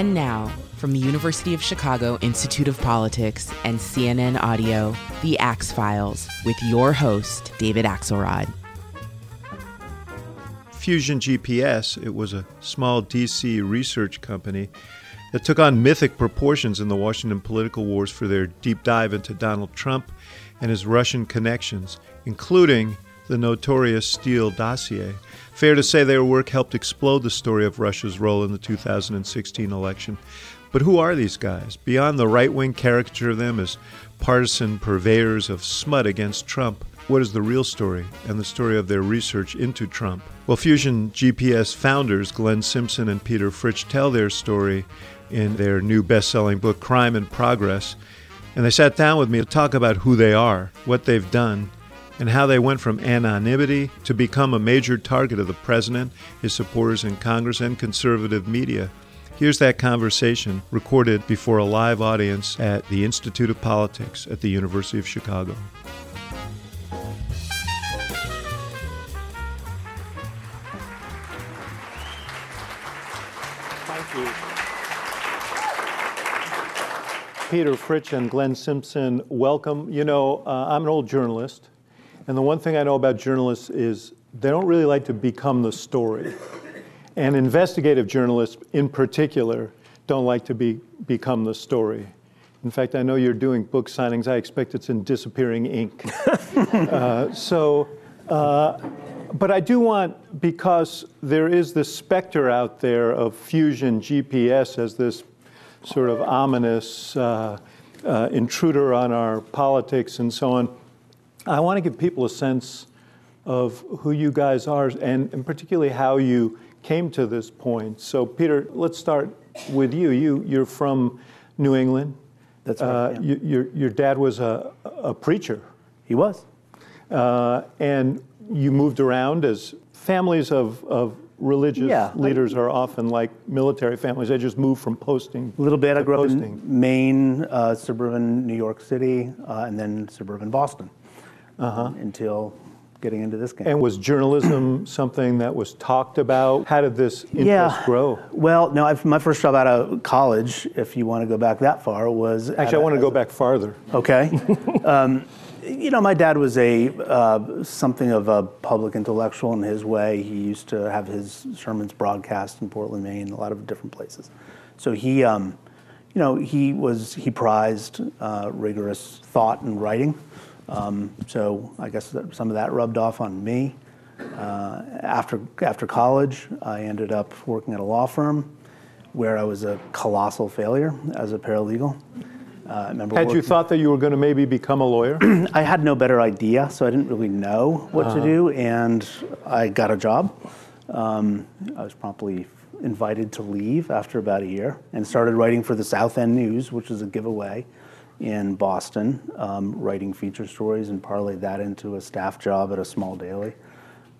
And now, from the University of Chicago Institute of Politics and CNN Audio, The Axe Files, with your host, David Axelrod. Fusion GPS, it was a small DC research company that took on mythic proportions in the Washington political wars for their deep dive into Donald Trump and his Russian connections, including the notorious Steele dossier. Fair to say their work helped explode the story of Russia's role in the 2016 election. But who are these guys? Beyond the right wing caricature of them as partisan purveyors of smut against Trump, what is the real story and the story of their research into Trump? Well, Fusion GPS founders Glenn Simpson and Peter Fritsch tell their story in their new best selling book, Crime in Progress. And they sat down with me to talk about who they are, what they've done, and how they went from anonymity to become a major target of the president, his supporters in Congress, and conservative media. Here's that conversation recorded before a live audience at the Institute of Politics at the University of Chicago. Thank you. Peter Fritsch and Glenn Simpson, welcome. You know, uh, I'm an old journalist, and the one thing I know about journalists is they don't really like to become the story. And investigative journalists, in particular, don't like to be, become the story. In fact, I know you're doing book signings. I expect it's in disappearing ink. uh, so, uh, but I do want, because there is this specter out there of fusion GPS as this sort of ominous uh, uh, intruder on our politics and so on, I want to give people a sense of who you guys are and, and particularly how you came to this point. So, Peter, let's start with you. You you're from New England. That's right. Uh, yeah. you, your your dad was a a preacher. He was. Uh, and you moved around as families of of religious yeah, leaders are often like military families. They just move from posting. A little bit. I grew posting. up in Maine, uh, suburban New York City, uh, and then suburban Boston uh-huh. until getting into this game. And was journalism something that was talked about? How did this interest yeah. grow? Well, no, I've, my first job out of college, if you want to go back that far, was actually I want to go back farther. Okay. um, you know, my dad was a uh, something of a public intellectual in his way. He used to have his sermons broadcast in Portland, Maine, a lot of different places. So he, um, you know, he was he prized uh, rigorous thought and writing. Um, so I guess some of that rubbed off on me. Uh, after after college, I ended up working at a law firm where I was a colossal failure as a paralegal. Uh, remember had you thought that you were going to maybe become a lawyer? I had no better idea, so I didn't really know what uh-huh. to do, and I got a job. Um, I was promptly invited to leave after about a year and started writing for the South End News, which is a giveaway in Boston, um, writing feature stories and parlayed that into a staff job at a small daily.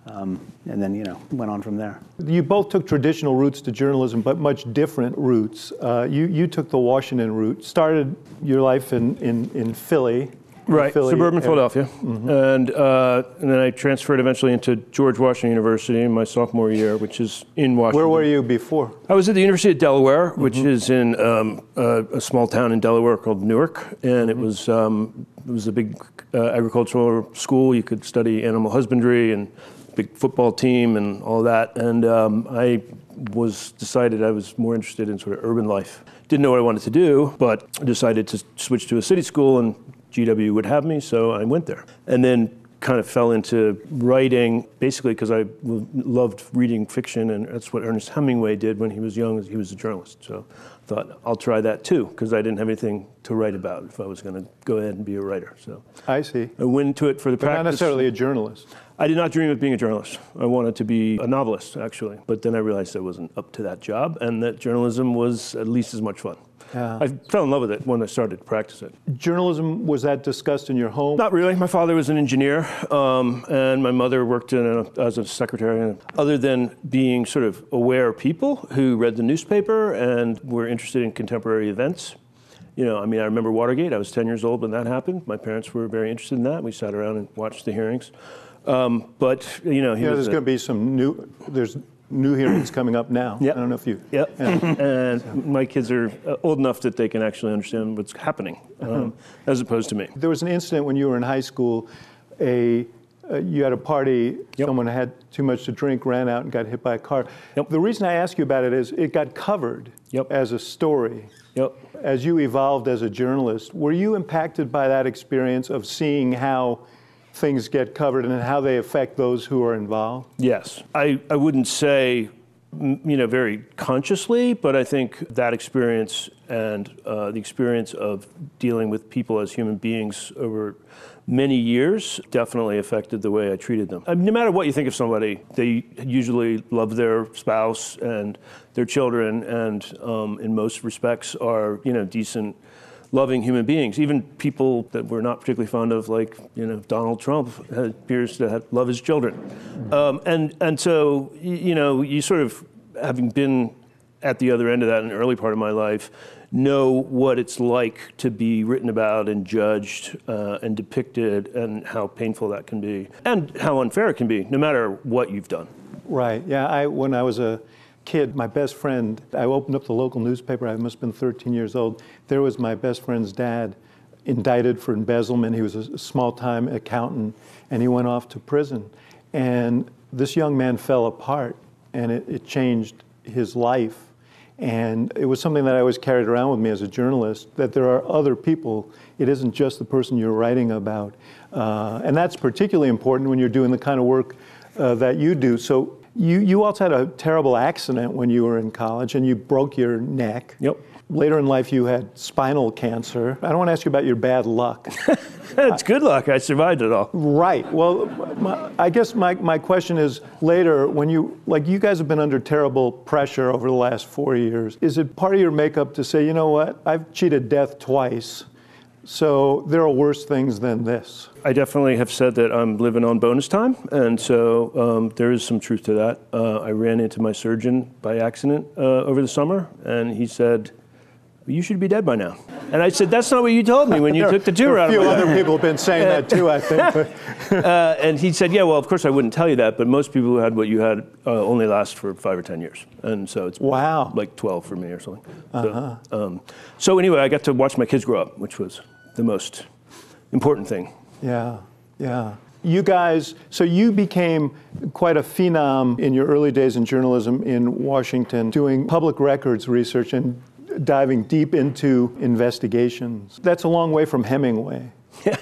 Um, and then, you know, went on from there. You both took traditional routes to journalism, but much different routes. Uh, you, you took the Washington route, started your life in, in, in Philly, Right, suburban. Philadelphia. Mm-hmm. And, uh, and then I transferred eventually into George Washington University in my sophomore year, which is in Washington. Where were you before? I was at the University of Delaware, which mm-hmm. is in um, a, a, small town in Delaware called Newark. And mm-hmm. it, was, um, it was a big uh, agricultural school. You could study animal husbandry and big football team and all that. And um, I was decided I was more interested in sort of urban life. Didn't know what I wanted to do, but decided to switch to a city school and GW would have me, so I went there. And then kind of fell into writing basically because I loved reading fiction, and that's what Ernest Hemingway did when he was young. He was a journalist, so I thought I'll try that too because I didn't have anything to write about if I was going to go ahead and be a writer. So I see. I went into it for the but practice. Not necessarily a journalist. I did not dream of being a journalist. I wanted to be a novelist, actually. But then I realized I wasn't up to that job, and that journalism was at least as much fun. Yeah. I fell in love with it when I started to practice it. Journalism, was that discussed in your home? Not really. My father was an engineer, um, and my mother worked a, as a secretary. Other than being sort of aware people who read the newspaper and were interested in contemporary events, you know, I mean, I remember Watergate. I was 10 years old when that happened. My parents were very interested in that. We sat around and watched the hearings. Um, but, you know, he yeah, there's going to be some new, there's new hearings coming up now. Yep. I don't know if you. Yep. and my kids are uh, old enough that they can actually understand what's happening, um, as opposed to me. There was an incident when you were in high school. A uh, you had a party. Yep. Someone had too much to drink, ran out, and got hit by a car. Yep. The reason I ask you about it is it got covered Yep. as a story. Yep. As you evolved as a journalist, were you impacted by that experience of seeing how things get covered and how they affect those who are involved? Yes. I, I wouldn't say, you know, very consciously, but I think that experience and uh, the experience of dealing with people as human beings over many years definitely affected the way I treated them. I mean, no matter what you think of somebody, they usually love their spouse and their children, and um, in most respects are, you know, decent loving human beings. Even people that we're not particularly fond of, like you know Donald Trump, appears to have, love his children. Um, and and so you know you sort of having been at the other end of that in the early part of my life, know what it's like to be written about and judged uh, and depicted, and how painful that can be, and how unfair it can be, no matter what you've done. Right. Yeah. I when I was a kid, my best friend. I opened up the local newspaper. I must have been 13 years old. There was my best friend's dad, indicted for embezzlement. He was a small-time accountant, and he went off to prison. And this young man fell apart, and it, it changed his life. And it was something that I always carried around with me as a journalist that there are other people. It isn't just the person you're writing about. Uh, and that's particularly important when you're doing the kind of work uh, that you do. So you, you also had a terrible accident when you were in college and you broke your neck. Yep. Later in life, you had spinal cancer. I don't want to ask you about your bad luck. it's good luck. I survived it all. Right. Well, my, I guess my, my question is later, when you, like, you guys have been under terrible pressure over the last four years. Is it part of your makeup to say, you know what, I've cheated death twice, so there are worse things than this? I definitely have said that I'm living on bonus time, and so um, there is some truth to that. Uh, I ran into my surgeon by accident uh, over the summer, and he said, "You should be dead by now." And I said, "That's not what you told me when you There- took the tour out A few other life." people have been saying that too, I think. Uh, and he said, "Yeah, well, of course I wouldn't tell you that, but most people who had what you had uh, only last for five or ten years, and so it's Wow. like twelve for me or something." So, um, so anyway, I got to watch my kids grow up, which was the most important thing. Yeah, yeah. You guys, so you became quite a phenom in your early days in journalism in Washington, doing public records research and diving deep into investigations. That's a long way from Hemingway. Yeah,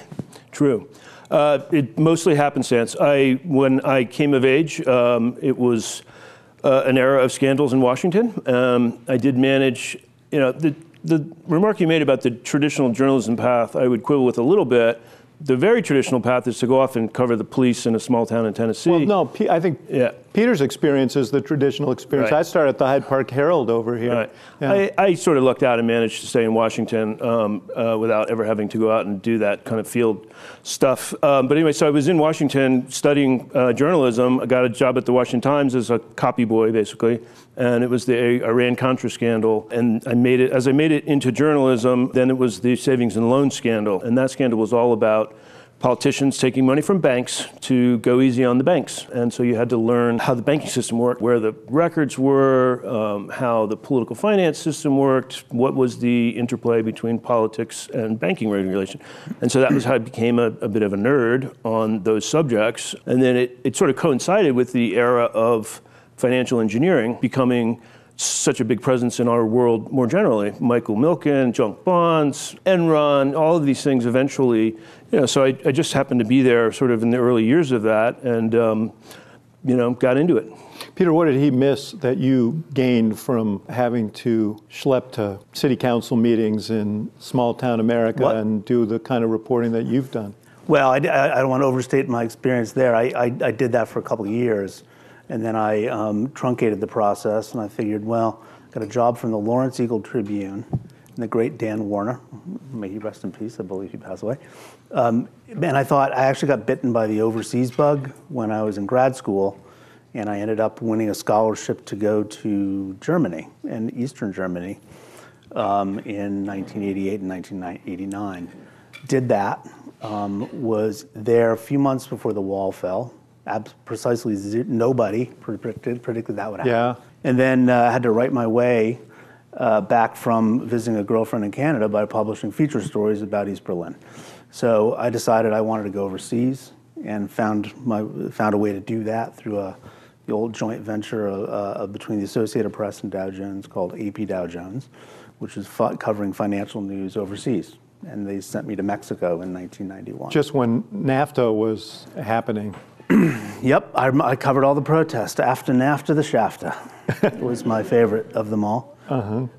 true. Uh, it mostly happenstance. I, when I came of age, um, it was uh, an era of scandals in Washington. Um, I did manage, you know, the, the remark you made about the traditional journalism path, I would quibble with a little bit. The very traditional path is to go off and cover the police in a small town in Tennessee. Well, no, Pe- I think Yeah. Peter's experience is the traditional experience. Right. I started at the Hyde Park Herald over here. Right. Yeah. I, I sort of lucked out and managed to stay in Washington um, uh, without ever having to go out and do that kind of field stuff. Um, but anyway, so I was in Washington studying uh, journalism. I got a job at the Washington Times as a copy boy, basically. And it was the Iran Contra scandal. And I made it, as I made it into journalism, then it was the savings and loan scandal. And that scandal was all about politicians taking money from banks to go easy on the banks. And so you had to learn how the banking system worked, where the records were, um, how the political finance system worked, what was the interplay between politics and banking regulation. And so that was how I became a, a bit of a nerd on those subjects. And then it, it sort of coincided with the era of financial engineering becoming such a big presence in our world more generally. Michael Milken, junk bonds, Enron, all of these things eventually, you know, so I, I just happened to be there sort of in the early years of that and, um, you know, got into it. Peter, what did he miss that you gained from having to schlep to city council meetings in small town America What? and do the kind of reporting that you've done? Well, I, I don't want to overstate my experience there. I, I, I did that for a couple of years, and then I um, truncated the process, and I figured, well, I got a job from the Lawrence Eagle Tribune, and the great Dan Warner, may he rest in peace, I believe he passed away. Um, and I thought I actually got bitten by the overseas bug when I was in grad school, and I ended up winning a scholarship to go to Germany, and Eastern Germany, um, in 1988 and 1989. Did that, um, was there a few months before the wall fell, Ab- precisely nobody predicted, predicted that would happen. Yeah. And then uh, I had to write my way uh, back from visiting a girlfriend in Canada by publishing feature stories about East Berlin. So I decided I wanted to go overseas and found my found a way to do that through a the old joint venture uh, uh, between the Associated Press and Dow Jones called AP Dow Jones, which is covering financial news overseas. And they sent me to Mexico in 1991. Just when NAFTA was happening. Yep, I, I covered all the protests. After NAFTA, the Shafta was my favorite of them all.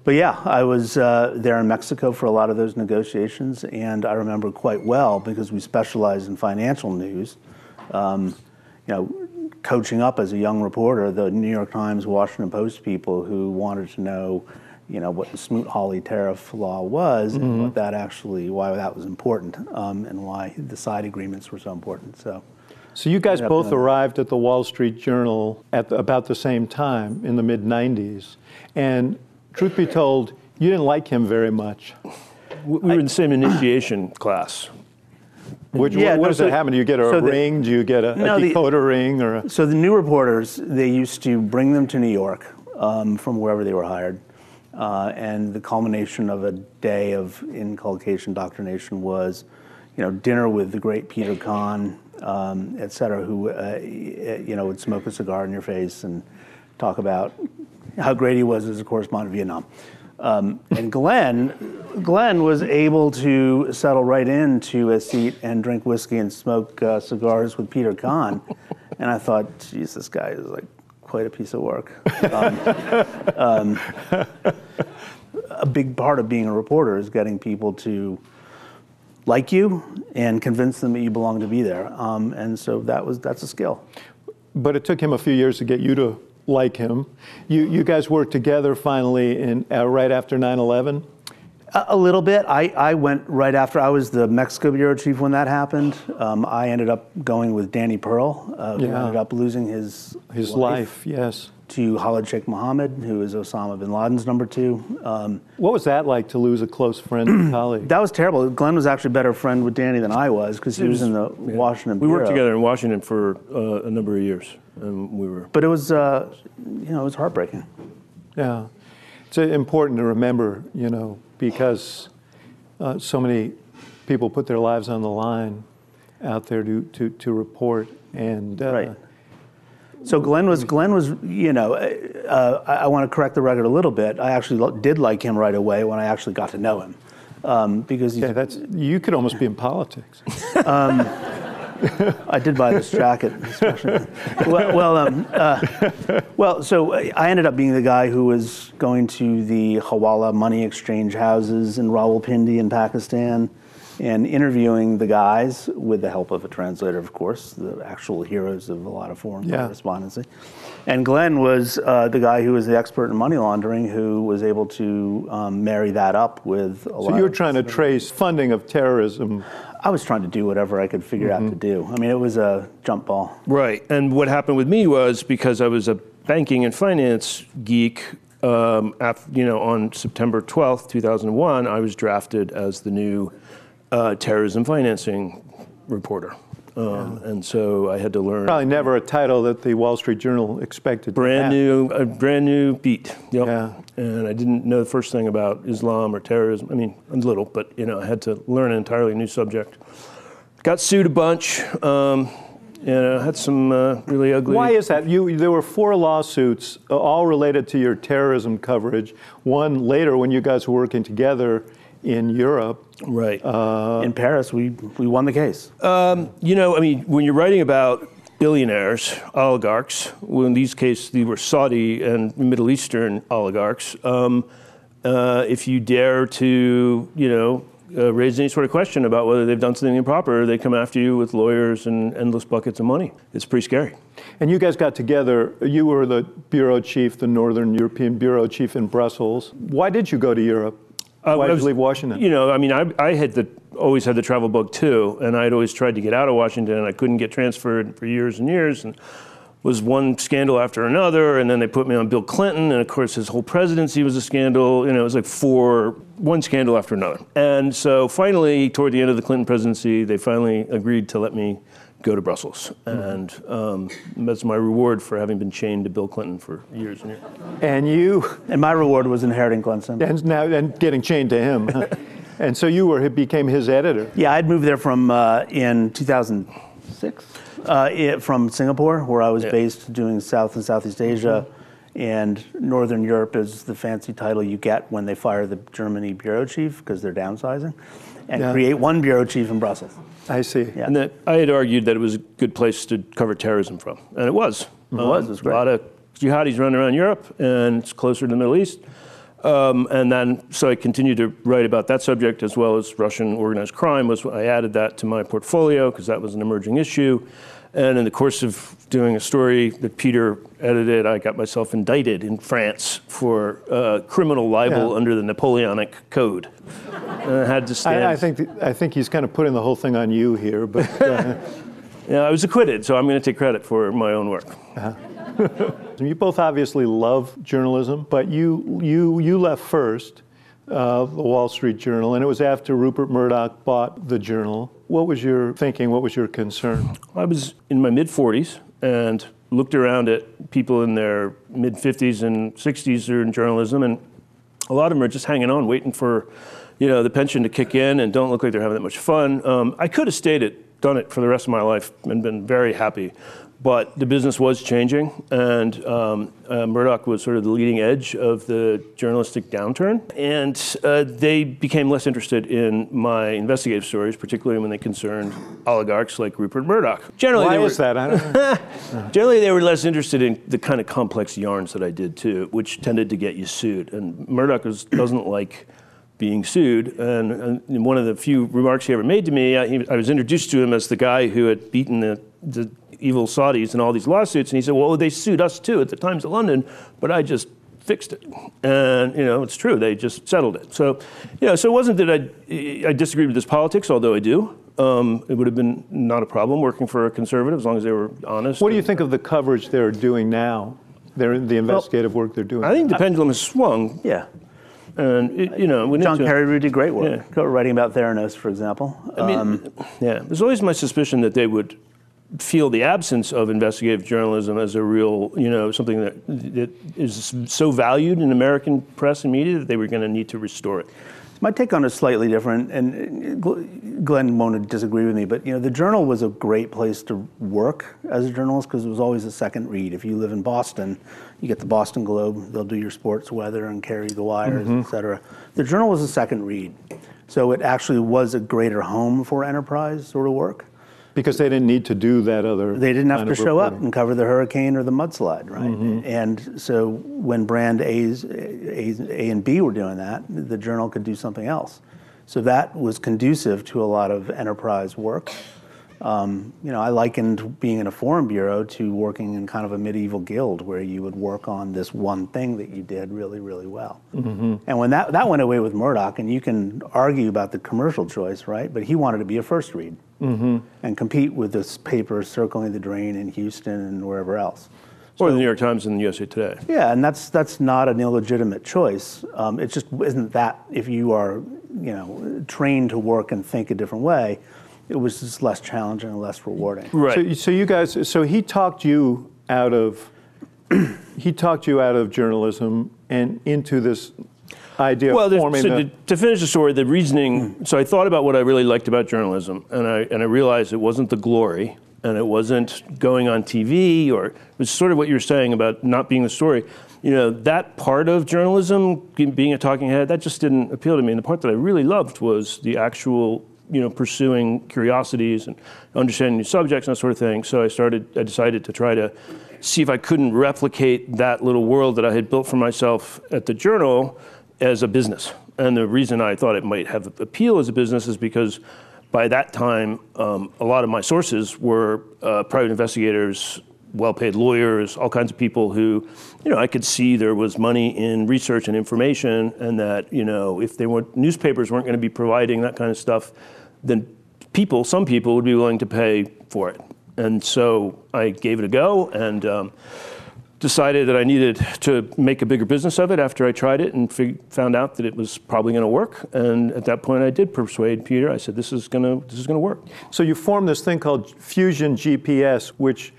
But yeah, I was uh, there in Mexico for a lot of those negotiations, and I remember quite well because we specialize in financial news. Um, you know, coaching up as a young reporter, the New York Times, Washington Post people who wanted to know, you know, what the Smoot-Hawley tariff law was and what that actually, why that was important, um, and why the side agreements were so important. So. So you guys both yeah. arrived at the Wall Street Journal at the, about the same time in the mid 90s. And truth be told, you didn't like him very much. We we were in the same initiation class. Which, Yeah, what no, does so- that happen? Do you get a so the- ring? Do you get a, No, a the- decoder ring? Or a, So the new reporters, they used to bring them to New York um, from wherever they were hired. Uh, and the culmination of a day of inculcation, doctrination was, you know, dinner with the great Peter Kann, um, et cetera, who, uh, you know, would smoke a cigar in your face and talk about how great he was as a correspondent in Vietnam. Um, and Glenn, Glenn was able to settle right into a seat and drink whiskey and smoke uh, cigars with Peter Kann. And I thought, geez, this guy is like quite a piece of work. Um, um, a big part of being a reporter is getting people to like you and convince them that you belong to be there. Um, and so that was that's a skill. but it took him a few years to get you to like him. You, you guys worked together finally in, uh, right after 9 11. A, a little bit. I, I went right after. I was the Mexico bureau chief when that happened. Um, I ended up going with Danny Pearl, uh, who Yeah. ended up losing his His life, yes. To Khalid Sheikh Mohammed, who is Osama bin Laden's number two. Um, What was that like to lose a close friend and colleague? that was terrible. Glenn was actually a better friend with Danny than I was because he was in the Washington We bureau. worked together in Washington for uh, a number of years, and we were. But it was, uh, you know, it was heartbreaking. Yeah, it's uh, important to remember, you know, because uh, so many people put their lives on the line out there to to, to report, and uh, Right. So Glenn was Glenn was you know uh, I, I want to correct the record a little bit. I actually lo- did like him right away when I actually got to know him um, because he's, yeah, that's you could almost be in politics. I did buy this jacket. especially. well, well, um, uh, well, so I ended up being the guy who was going to the Hawala money exchange houses in Rawalpindi in Pakistan and interviewing the guys with the help of a translator, of course, the actual heroes of a lot of foreign Yeah. correspondency. And Glenn was uh, the guy who was the expert in money laundering who was able to um, marry that up with a lot So you were of trying to trace funding of terrorism. I was trying to do whatever I could figure out to do. I mean, it was a jump ball. Right. And what happened with me was because I was a banking and finance geek, um, af you know, on September 12th, 2001, I was drafted as the new uh, terrorism financing reporter. Um, And so I had to learn Probably never a title that the Wall Street Journal expected. brand new, a brand new beat. Yep. Yeah. And I didn't know the first thing about Islam or terrorism. I mean, a little, but you know, I had to learn an entirely new subject. Got sued a bunch. Um, and I had some uh, really ugly. Why is that? You, there were four lawsuits, uh, all related to your terrorism coverage. One later, when you guys were working together in Europe. Right. in Paris, we, we won the case. You know, I mean, when you're writing about billionaires, oligarchs, well, in these cases, these were Saudi and Middle Eastern oligarchs, um, uh, if you dare to, you know, uh, raise any sort of question about whether they've done something improper, they come after you with lawyers and endless buckets of money. It's pretty scary. And you guys got together. You were the bureau chief, the Northern European bureau chief in Brussels. Why did you go to Europe? Uh, Why I did was- you leave Washington? You know, I mean, I, I had the always had the travel bug too, and I'd always tried to get out of Washington, and I couldn't get transferred for years and years, and was one scandal after another, and then they put me on Bill Clinton, and of course his whole presidency was a scandal. You know, it was like four, one scandal after another, and so finally, toward the end of the Clinton presidency, they finally agreed to let me go to Brussels. And um, that's my reward for having been chained to Bill Clinton for years and years. And you, And my reward was inheriting Clinton. and now and getting chained to him. and so you were became his editor. Yeah, I'd moved there from uh, in 2006 uh, it, from Singapore, where I was Yeah. based doing South and Southeast Asia. And Northern Europe is the fancy title you get when they fire the Germany bureau chief because they're downsizing, and Yeah. create one bureau chief in Brussels. I see. Yeah. And that I had argued that it was a good place to cover terrorism from, and it was. It was, it was great. A lot of jihadis running around Europe, and it's closer to the Middle East. Um, and then, so I continued to write about that subject as well as Russian organized crime. Was I added that to my portfolio because that was an emerging issue. And in the course of doing a story that Peter edited, I got myself indicted in France for uh, criminal libel Yeah. under the Napoleonic Code. And I had to stand. I, I think th- I think he's kind of putting the whole thing on you here, but uh, Yeah, I was acquitted, so I'm going to take credit for my own work. you both obviously love journalism. But you you you left first, uh, the Wall Street Journal, and it was after Rupert Murdoch bought the Journal. What was your thinking? What was your concern? I was in my mid 40s and looked around at people in their mid 50s and 60s who are in journalism, and a lot of them are just hanging on, waiting for, you know, the pension to kick in, and don't look like they're having that much fun. Um, I could have stayed it, done it for the rest of my life, and been very happy. But the business was changing, and um, uh, Murdoch was sort of the leading edge of the journalistic downturn. And uh, they became less interested in my investigative stories, particularly when they concerned oligarchs like Rupert Murdoch. Generally, Why they were, is that? I don't know. Generally, they were less interested in the kind of complex yarns that I did too, which tended to get you sued. And Murdoch was, doesn't like being sued. And, and one of the few remarks he ever made to me, I, he, I was introduced to him as the guy who had beaten the, the evil Saudis and all these lawsuits. And he said, "Well, they sued us too at the Times of London, but I just." fixed it and you know it's true they just settled it so you know so it wasn't that i i disagreed with his politics although i do um, it would have been not a problem working for a conservative as long as they were honest What do you think of the coverage they're doing now? They're, the investigative work they're doing. I think the pendulum has swung, Yeah. and it, you know, we need John to- Carreyrou did great work, Yeah. writing about Theranos, for example. I mean, Um, yeah, there's always my suspicion that they would feel the absence of investigative journalism as a real, you know, something that, that is so valued in American press and media that they were going to need to restore it. My take on it is slightly different, and Glenn won't disagree with me. But you know, the Journal was a great place to work as a journalist because it was always a second read. If you live in Boston, you get the Boston Globe; they'll do your sports, weather, and carry the wires, mm-hmm. et cetera. The Journal was a second read, so it actually was a greater home for enterprise sort of work. Because they didn't need to do that other. They didn't have to show up and cover the hurricane or the mudslide, right? Mm-hmm. And so when brand A's, A's, A and B were doing that, the journal could do something else. So that was conducive to a lot of enterprise work. Um, you know, I likened being in a foreign bureau to working in kind of a medieval guild where you would work on this one thing that you did really, really well. And when that, that went away with Murdoch, and you can argue about the commercial choice, right? But he wanted to be a first read and compete with this paper circling the drain in Houston and wherever else. Or the New York Times and the USA Today. Yeah, and that's that's not an illegitimate choice. Um, it just isn't that if you are, you know, trained to work and think a different way, it was just less challenging and less rewarding. Right. So, so you guys, so he talked you out of, he talked you out of journalism and into this idea Well, of there's- forming so the, to, to finish the story, the reasoning. Mm-hmm. So I thought about what I really liked about journalism, and I and I realized it wasn't the glory, and it wasn't going on TV, or it was sort of what you were saying about not being the story. You know, that part of journalism, being a talking head, that just didn't appeal to me. And the part that I really loved was the actual, you know, pursuing curiosities and understanding new subjects and that sort of thing. So I started. I decided to try to see if I couldn't replicate that little world that I had built for myself at the journal as a business. And the reason I thought it might have appeal as a business is because by that time, um, a lot of my sources were uh, private investigators, well-paid lawyers, all kinds of people who, you know, I could see there was money in research and information, and that you know, if they weren't newspapers weren't going to be providing that kind of stuff, then people, some people, would be willing to pay for it. And so I gave it a go, and. Um, decided that I needed to make a bigger business of it after I tried it and fig- found out that it was probably going to work. And at that point, I did persuade Peter. I said, "This is going to this is going to work." So you formed this thing called Fusion GPS, which,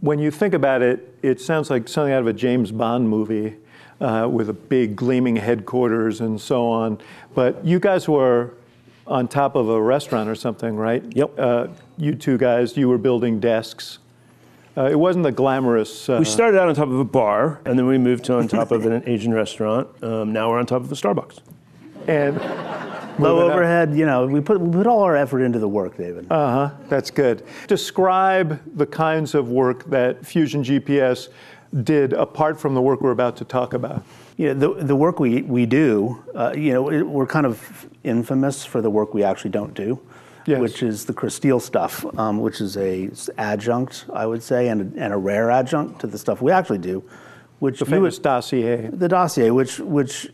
when you think about it, it sounds like something out of a James Bond movie uh, with a big gleaming headquarters and so on. But you guys were on top of a restaurant or something, right? Yep. Uh, you two guys, you were building desks. Uh, it wasn't the glamorous. Uh, We started out on top of a bar, and then we moved to on top of an Asian restaurant. Um, now we're on top of a Starbucks. and Low moving up. overhead, you know, we put, we put all our effort into the work, David. Uh huh. That's good. Describe the kinds of work that Fusion GPS did apart from the work we're about to talk about. know, the, the work we, we do, uh, you know, it, we're kind of infamous for the work we actually don't do, Yes. which is the Chris Steele stuff, um, which is a adjunct, I would say, and a, and a rare adjunct to the stuff we actually do, which The would- famous dossier. the dossier, which which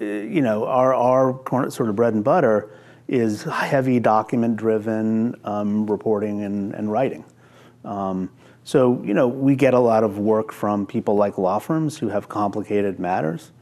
uh, you know our our sort of bread and butter is heavy document driven um, reporting and, and writing. Um, so you know we get a lot of work from people like law firms who have complicated matters,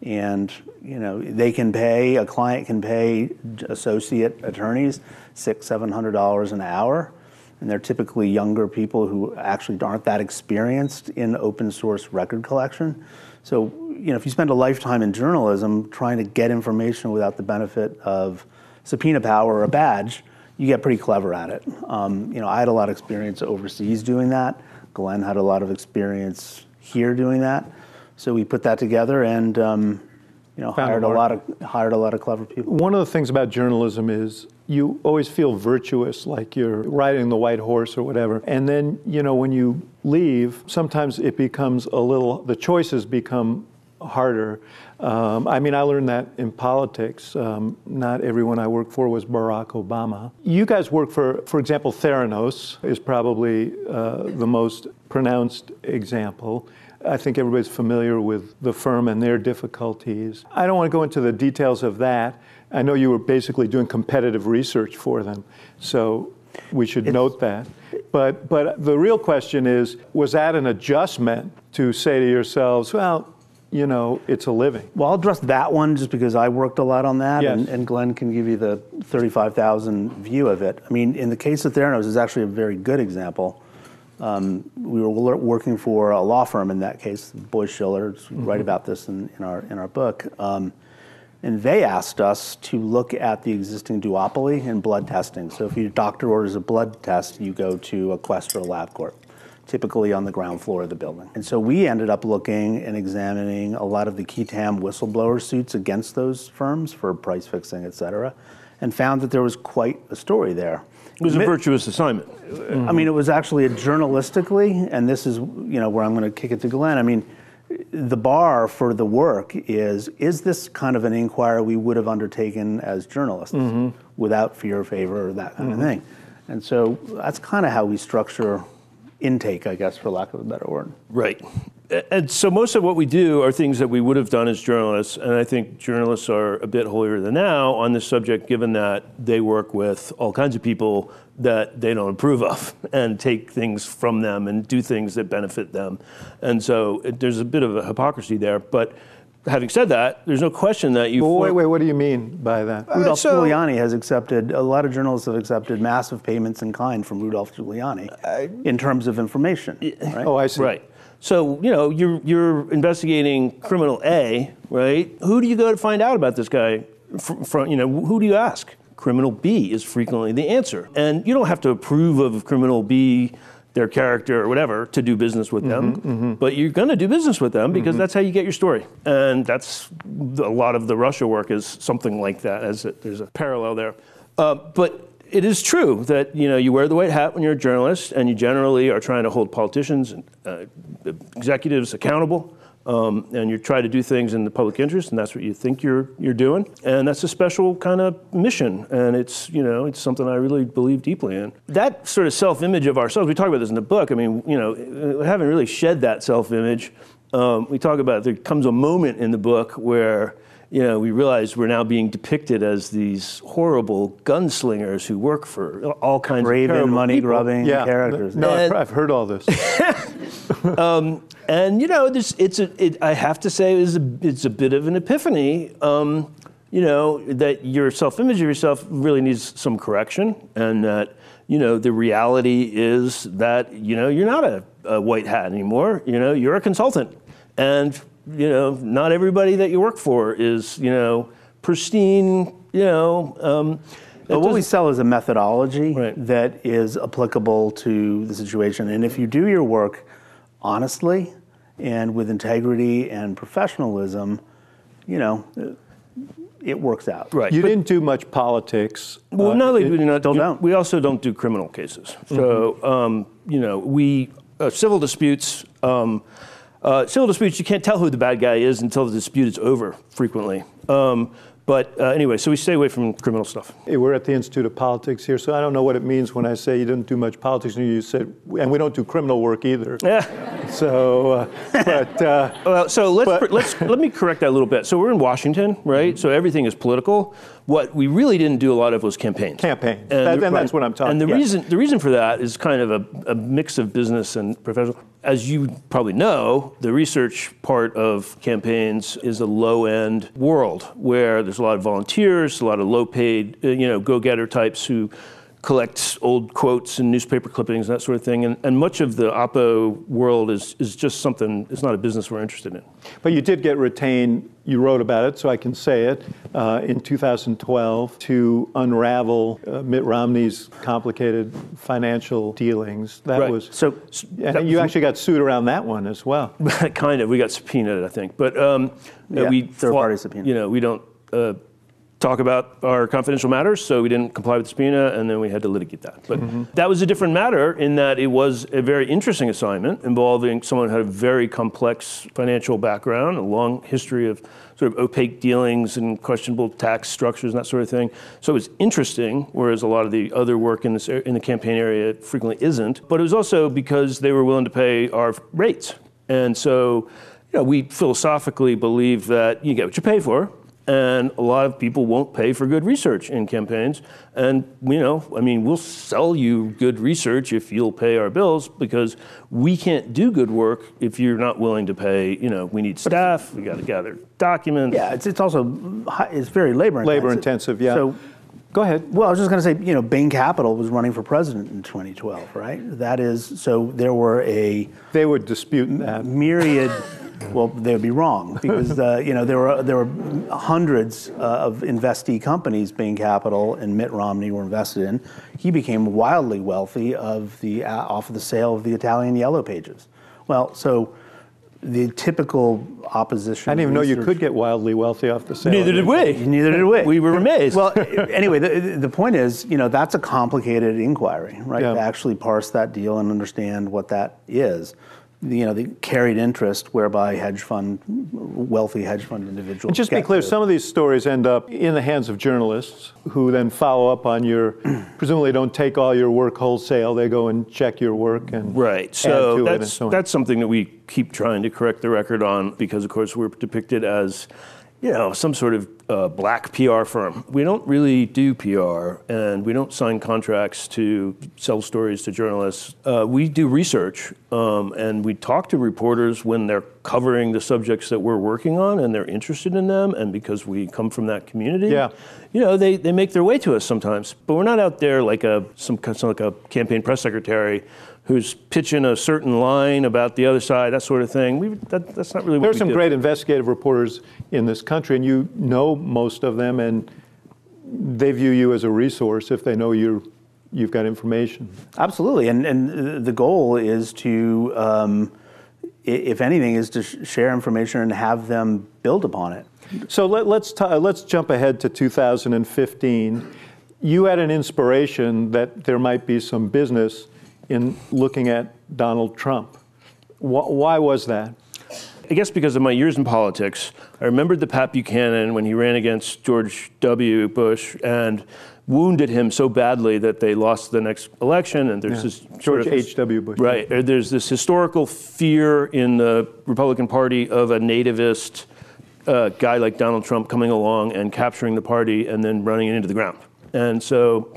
and you know they can pay a client can pay associate attorneys six seven hundred dollars an hour and they're typically younger people who actually aren't that experienced in open source record collection. So, you know, if you spend a lifetime in journalism trying to get information without the benefit of subpoena power or a badge, you get pretty clever at it. Um, you know, I had a lot of experience overseas doing that. Glenn had a lot of experience here doing that. So we put that together and, um, you know, Found hired a lot of hired a lot of clever people. One of the things about journalism is you always feel virtuous, like you're riding the white horse or whatever. And then, you know, when you leave, sometimes it becomes a little, the choices become harder. Um, I mean, I learned that in politics. Um, not everyone I worked for was Barack Obama. You guys work for, for example, Theranos is probably uh, the most pronounced example. I think everybody's familiar with the firm and their difficulties. I don't want to go into the details of that. I know you were basically doing competitive research for them, so we should note that. But, but the real question is was that an adjustment to say to yourselves, well, you know, it's a living? Well, I'll address that one just because I worked a lot on that, Yes. and, and Glenn can give you the 35,000 view of it. I mean, in the case of Theranos, is actually a very good example. Um, we were working for a law firm in that case, Boies Schiller, write about this in, in, our, in our book. Um, and they asked us to look at the existing duopoly in blood testing. So if your doctor orders a blood test, you go to a Quest or a LabCorp, typically on the ground floor of the building. And so we ended up looking and examining a lot of the qui tam whistleblower suits against those firms for price fixing, et cetera, and found that there was quite a story there. It was a virtuous assignment. I mean, it was actually a journalistically, and this is you know where I'm going to kick it to Glenn. I mean, the bar for the work is is this kind of an inquiry we would have undertaken as journalists mm-hmm. without fear or favor or that kind of mm-hmm. thing, and so that's kind of how we structure intake, I guess, for lack of a better word. Right. And so most of what we do are things that we would have done as journalists, and I think journalists are a bit holier than thou on this subject, given that they work with all kinds of people that they don't approve of, and take things from them and do things that benefit them, and so it, there's a bit of a hypocrisy there. But having said that, there's no question that you. Well, wait, wait, what do you mean by that? Uh, Rudolph so- Giuliani has accepted a lot of journalists have accepted massive payments in kind from Rudolph Giuliani uh, in terms of information. Right? Oh, I see. Right. So, you know, you're, you're investigating criminal A, right? Who do you go to find out about this guy? From, from, you know, who do you ask? Criminal B is frequently the answer. And you don't have to approve of criminal B, their character or whatever, to do business with them. But you're going to do business with them because that's how you get your story. And that's a lot of the Russia work is something like that, as it, there's a parallel there. Uh, but it is true that you know you wear the white hat when you're a journalist, and you generally are trying to hold politicians and uh, executives accountable, um, and you try to do things in the public interest, and that's what you think you're you're doing, and that's a special kind of mission, and it's you know it's something I really believe deeply in. That sort of self-image of ourselves, we talk about this in the book. I mean, you know, we haven't really shed that self-image. Um, we talk about there comes a moment in the book where you know, we realize we're now being depicted as these horrible gunslingers who work for all kinds of Raven, terrible money people. grubbing Yeah. characters. No, I've, And- I've heard all this. and you know, this, it's a, it, I have to say, it's a, it's a bit of an epiphany. Um, you know that your self-image of yourself really needs some correction, and that you know the reality is that you know you're not a, a white hat anymore. You know, you're a consultant, and you know, not everybody that you work for is you know pristine. You know. Um, But what we sell is a methodology Right. that is applicable to the situation. And if you do your work honestly and with integrity and professionalism, you know, it works out. right. You but- didn't do much politics. Well, uh, not only do we not Still do- don't. we also don't do criminal cases. So um, you know, we uh, civil disputes. Um, uh, civil disputes, you can't tell who the bad guy is until the dispute is over. Frequently, um, but uh, anyway, so we stay away from criminal stuff. Hey, We're at the Institute of Politics here, so I don't know what it means when I say you didn't do much politics, and you said, and we don't do criminal work either. Yeah. So, uh, but uh, Well, so let's But- let's let me correct that a little bit. So we're in Washington, right? So everything is political. What we really didn't do a lot of was campaigns. Campaigns. That- and that's what I'm talking- And the yeah. reason the reason for that is kind of a, a mix of business and professional. As you probably know, the research part of campaigns is a low end world where there's a lot of volunteers, a lot of low paid, uh, you know, go getter types who collect old quotes and newspaper clippings and that sort of thing. And, and much of the Oppo world is, is just something, it's not a business we're interested in. But you did get retained, you wrote about it, so I can say it, uh, in 2012 to unravel uh, Mitt Romney's complicated financial dealings. That Right. was, So and that you actually got sued around that one as well. kind of. We got subpoenaed, I think, but um, Yeah, we third-party fought- subpoena. You know, we don't uh, talk about our confidential matters, so we didn't comply with the subpoena, and then we had to litigate that. But Mm-hmm. that was a different matter in that it was a very interesting assignment involving someone who had a very complex financial background, a long history of sort of opaque dealings and questionable tax structures and that sort of thing. So it was interesting, whereas a lot of the other work in this in the campaign area frequently isn't. But it was also because they were willing to pay our rates, and so you know, we philosophically believe that you get what you pay for. And a lot of people won't pay for good research in campaigns. And, you know, I mean, we'll sell you good research if you'll pay our bills because we can't do good work if you're not willing to pay. You know, we need staff, we got to gather documents. yeah, it's, it's also it's very labor intensive. Labor intensive, yeah. So Go ahead. Well, I was just going to say, you know, Bain Capital was running for president in 2012, right? That is, so there were a They would dispute that. myriad. well, they would be wrong because uh, you know there were there were hundreds uh, of investee companies, Bain Capital and Mitt Romney were invested in. He became wildly wealthy of the uh, off of the sale of the Italian Yellow Pages. Well, so the typical opposition. I didn't even know you could get wildly wealthy off the sale. Neither did we. Neither did we. We were amazed. Well, anyway, the, the point is, you know, that's a complicated inquiry, right? Yeah. To actually parse that deal and understand what that is. You know, the carried interest whereby hedge fund, wealthy hedge fund individuals. And just to be clear, to- some of these stories end up in the hands of journalists who then follow up on your, presumably don't take all your work wholesale. They go and check your work and Right. add So to it and that's so on. that's something that we keep trying to correct the record on because, of course, we're depicted as, you know, some sort of uh, black PR firm. We don't really do PR, and we don't sign contracts to sell stories to journalists. Uh, we do research, um, and we talk to reporters when they're covering the subjects that we're working on, and they're interested in them, and because we come from that community Yeah. you know, they, they make their way to us sometimes, but we're not out there like a some kind of like a campaign press secretary who's pitching a certain line about the other side, that sort of thing. We, that, that's not really what There's we some do. great investigative reporters in this country, and you know most of them, and they view you as a resource if they know you're, you've got information. Absolutely, and and the goal is to, um, if anything, is to sh- share information and have them build upon it. So let, let's t- let's jump ahead to 2015. You had an inspiration that there might be some business in looking at Donald Trump. Wh- why was that? I guess because of my years in politics, I remembered the Pat Buchanan when he ran against George W. Bush and wounded him so badly that they lost the next election. And there's Yeah. this George H.W. Bush. Right. There's this historical fear in the Republican Party of a nativist uh, guy like Donald Trump coming along and capturing the party and then running it into the ground. And so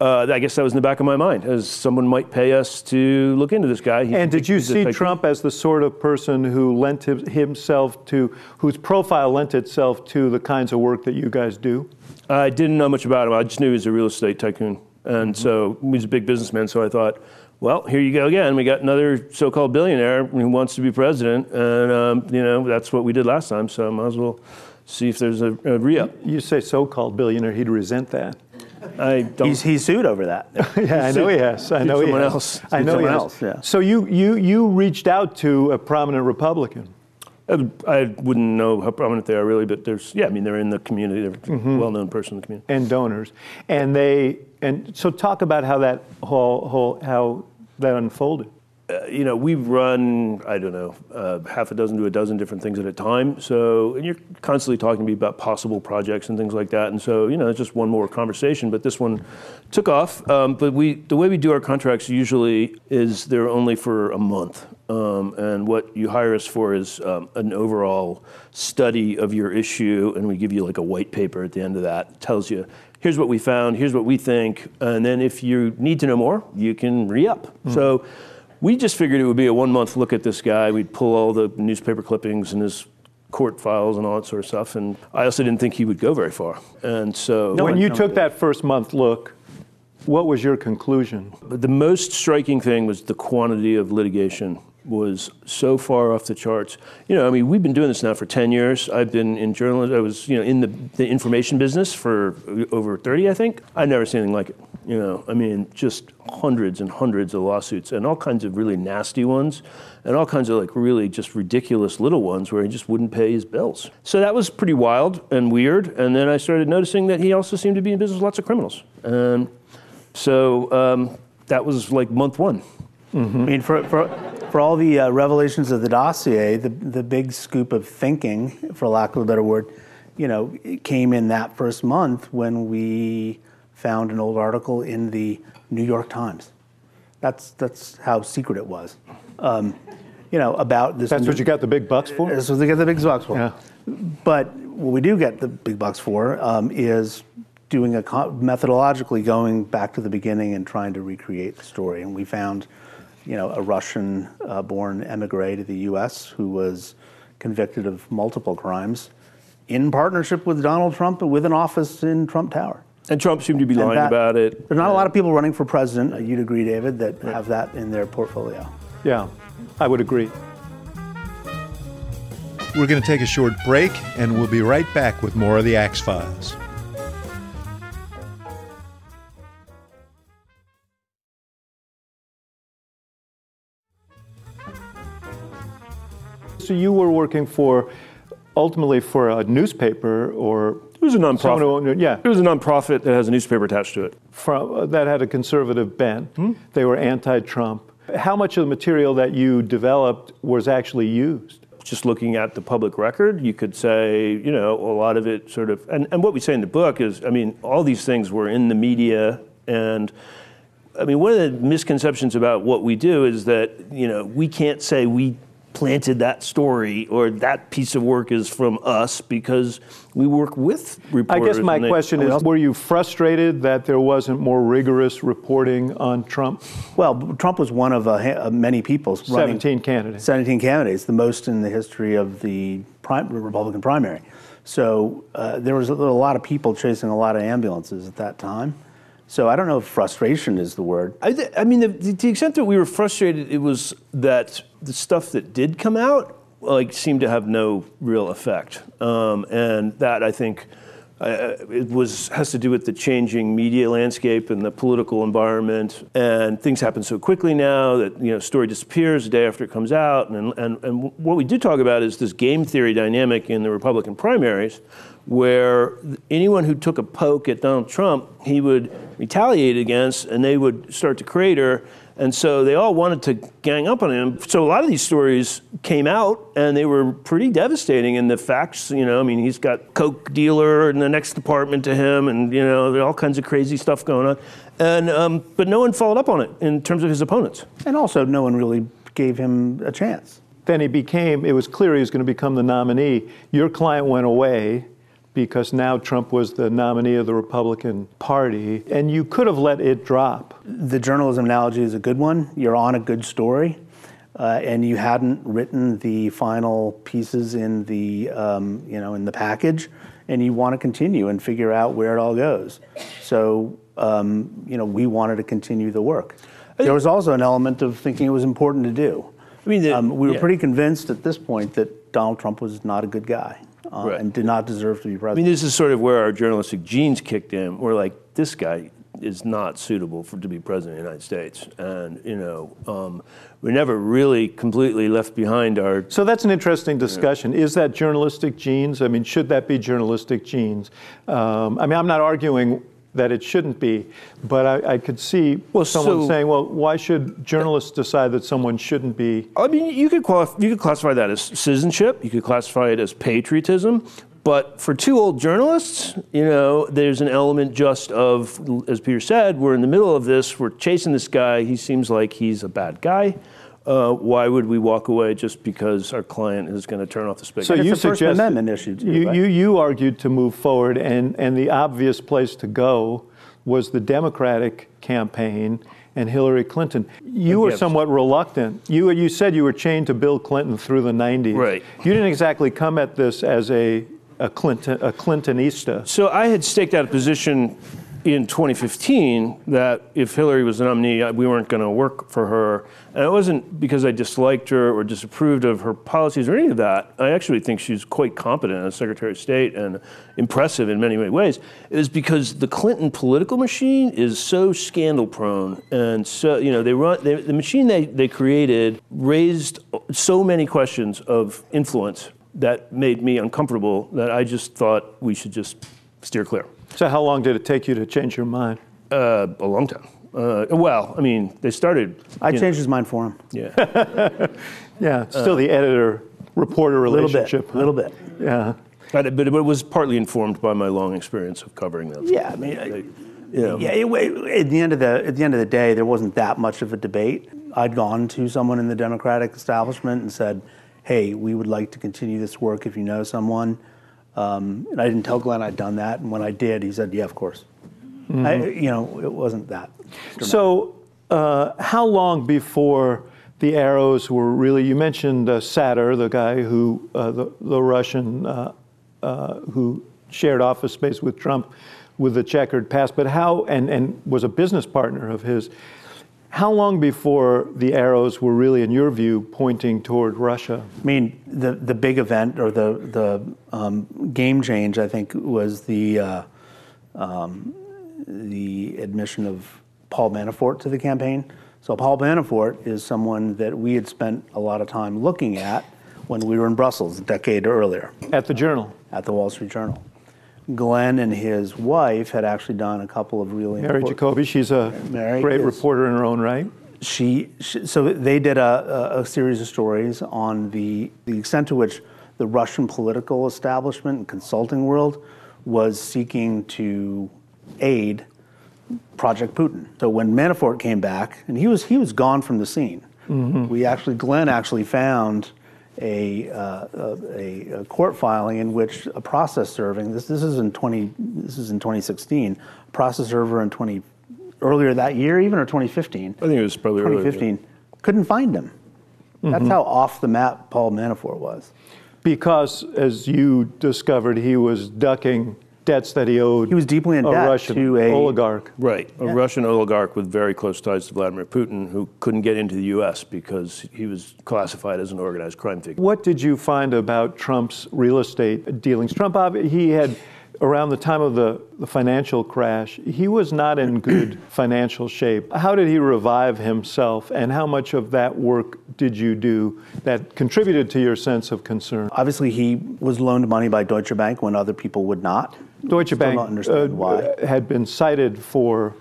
uh, I guess that was in the back of my mind, as someone might pay us to look into this guy. He- And did you see. Trump as the sort of person who lent him- himself to, whose profile lent itself to the kinds of work that you guys do? I didn't know much about him. I just knew he was a real estate tycoon. And so he was a big businessman. So I thought, well, here you go again. We got another so called billionaire who wants to be president. And, um, you know, that's what we did last time. So I might as well see if there's a, a re up. You say so-called billionaire, he'd resent that. I don't. He's, he's sued over that. Yeah, I know he has. I know he someone has. else. I know he someone else, yeah. So you, you, you reached out to a prominent Republican. I, I wouldn't know how prominent they are really, but there's, yeah, I mean, they're in the community. They're Mm-hmm. a well known person in the community. and donors, and they and so talk about how that whole, whole how that unfolded. Uh, you know, we run, I don't know, uh, half a dozen to a dozen different things at a time. So, and you're constantly talking to me about possible projects and things like that. And so, you know, it's just one more conversation. But this one took off. Um, but we, the way we do our contracts usually is they're only for a month. Um, and what you hire us for is um, an overall study of your issue, and we give you like a white paper at the end of that. It tells you here's what we found, here's what we think, and then if you need to know more, you can re up. So we just figured it would be a one month look at this guy. We'd pull all the newspaper clippings and his court files and all that sort of stuff. And I also didn't think he would go very far. And so when you no, took that first month look, what was your conclusion? The most striking thing was the quantity of litigation was so far off the charts. You know, I mean, we've been doing this now for 10 years. I've been in journalism. I was, you know, in the, the information business for over 30, I think. I've never seen anything like it. You know, I mean, just hundreds and hundreds of lawsuits and all kinds of really nasty ones and all kinds of like really just ridiculous little ones where he just wouldn't pay his bills. So that was pretty wild and weird. And then I started noticing that he also seemed to be in business with lots of criminals. And so um, that was like month one. I mean, for, for, for all the uh, revelations of the dossier, the, the big scoop of thinking, for lack of a better word, you know, it came in that first month when we found an old article in the New York Times. That's, that's how secret it was. Um, you know, about this. That's what you got the big bucks for. That's what they get the big bucks for. Yeah. But what we do get the big bucks for um, is doing a methodologically going back to the beginning and trying to recreate the story. And we found, you know, a Russian-born emigre to the U.S. who was convicted of multiple crimes in partnership with Donald Trump with an office in Trump Tower. And Trump seemed to be lying that- about it. There's not a lot of people running for president. uh, You'd agree, David, that have that in their portfolio. Yeah, I would agree. We're going to take a short break, and we'll be right back with more of the Axe Files. So you were working for, ultimately for a newspaper or It was a nonprofit. owned, yeah, It was a nonprofit that has a newspaper attached to it. from, uh, that had a conservative bent. They were anti-Trump. How much of the material that you developed was actually used? Just looking at the public record, you could say, you know, a lot of it sort of, and, and what we say in the book is, I mean, all these things were in the media. And I mean, one of the misconceptions about what we do is that, you know, we can't say we planted that story or that piece of work is from us because we work with reporters. I guess my question is, were you frustrated that there wasn't more rigorous reporting on Trump? Well, Trump was one of a, ha- many people running 17 candidates. 17 candidates, the most in the history of the prim- Republican primary. So uh, there was a, a lot of people chasing a lot of ambulances at that time. So I don't know if frustration is the word. I, th- I mean, the, the, the extent that we were frustrated, it was that the stuff that did come out like seemed to have no real effect, um, and that I think uh, it was has to do with the changing media landscape and the political environment, and things happen so quickly now that you know story disappears the day after it comes out, and and and what we do talk about is this game theory dynamic in the Republican primaries, where anyone who took a poke at Donald Trump, he would retaliate against, and they would start to crater. And so they all wanted to gang up on him. So a lot of these stories came out, and they were pretty devastating. And the facts, you know, I mean, he's got coke dealer in the next department to him, and you know, there are all kinds of crazy stuff going on. And um, but no one followed up on it in terms of his opponents. And also, no one really gave him a chance. Then he became, it was clear he was going to become the nominee. Your client went away. Because now Trump was the nominee of the Republican Party, and you could have let it drop. The journalism analogy is a good one. You're on a good story, uh, and you hadn't written the final pieces in the um, you know in the package, and you want to continue and figure out where it all goes. So um, you know we wanted to continue the work. There was also an element of thinking it was important to do. I mean, the- um, we were yeah. pretty convinced at this point that Donald Trump was not a good guy uh, Right. and did not deserve to be president. I mean, this is sort of where our journalistic genes kicked in. We're like, this guy is not suitable for to be president of the United States, and you know, um, we never really completely left behind our. So that's an interesting discussion. Is that journalistic genes? I mean, should that be journalistic genes? Um, I mean, I'm not arguing that it shouldn't be, but I, I could see Well, someone so- saying, well, why should journalists decide that someone shouldn't be? I mean, you could qualify, you could classify that as citizenship. You could classify it as patriotism. But for two old journalists, you know, there's an element just of, as Peter said, we're in the middle of this. We're chasing this guy. He seems like he's a bad guy. Uh, why would we walk away just because our client is going to turn off the spigot? So you a First suggested- Amendment issue, too, You, right? you, you argued to move forward, and, and the obvious place to go was the Democratic campaign and Hillary Clinton. You were somewhat reluctant. You, you said you were chained to Bill Clinton through the 90s. Right. You didn't exactly come at this as a, a, Clinton, a Clintonista. So I had staked out a position in 2015 that if Hillary was the nominee, we weren't going to work for her. And it wasn't because I disliked her or disapproved of her policies or any of that. I actually think she's quite competent as Secretary of State and impressive in many, many ways. It was because the Clinton political machine is so scandal prone. And so, you know, they run, they, the machine they, they created raised so many questions of influence that made me uncomfortable that I just thought we should just steer clear. So how long did it take you to change your mind? Uh, a long time. Uh, well, I mean, they started. I you know, changed his mind for him. Yeah, yeah. still the editor-reporter A little bit. relationship. A little bit. Yeah. But it, but it was partly informed by my long experience of covering them. Yeah, I mean, I- You know, yeah. It, it- at the end of the at the end of the day, there wasn't that much of a debate. I'd gone to someone in the Democratic establishment and said, "Hey, we would like to continue this work. If you know someone." Um, and I didn't tell Glenn I'd done that. And when I did, he said, "Yeah, of course." I, you know, it wasn't that. So, uh, how long before the arrows were really? You mentioned uh, Sater, the guy who, uh, the, the Russian uh, uh, who shared office space with Trump with the checkered past, but how, and, and was a business partner of his. How long before the arrows were really, in your view, pointing toward Russia? I mean, the the big event or the the um, game change, I think, was the uh, um, the admission of Paul Manafort to the campaign. So Paul Manafort is someone that we had spent a lot of time looking at when we were in Brussels a decade earlier At the Journal, at the Wall Street Journal. Glenn and his wife had actually done a couple of really Mary Jacoby, she's a Mary great is- reporter in her own right. she, she so they did a, a, a series of stories on the, the extent to which the Russian political establishment and consulting world was seeking to aid Project Putin. So when Manafort came back, and he was he was gone from the scene. Mm-hmm. We actually Glenn actually found a, uh, a, a court filing in which a process serving this this is in 20 this is in 2016 process server in 20 earlier that year even or 2015 I think it was probably earlier, yeah. 2015 couldn't find him. That's how off the map Paul Manafort was. Because, as you discovered, he was ducking debts that he owed. He was deeply in a debt Russian to a- oligarch. Right, a Russian oligarch with very close ties to Vladimir Putin who couldn't get into the U.S. because he was classified as an organized crime figure. What did you find about Trump's real estate dealings? Trump, he had, around the time of the, the financial crash, he was not in good financial shape. How did he revive himself, and how much of that work did you do that contributed to your sense of concern? Obviously, he was loaned money by Deutsche Bank when other people would not. Deutsche Bank uh, had been cited for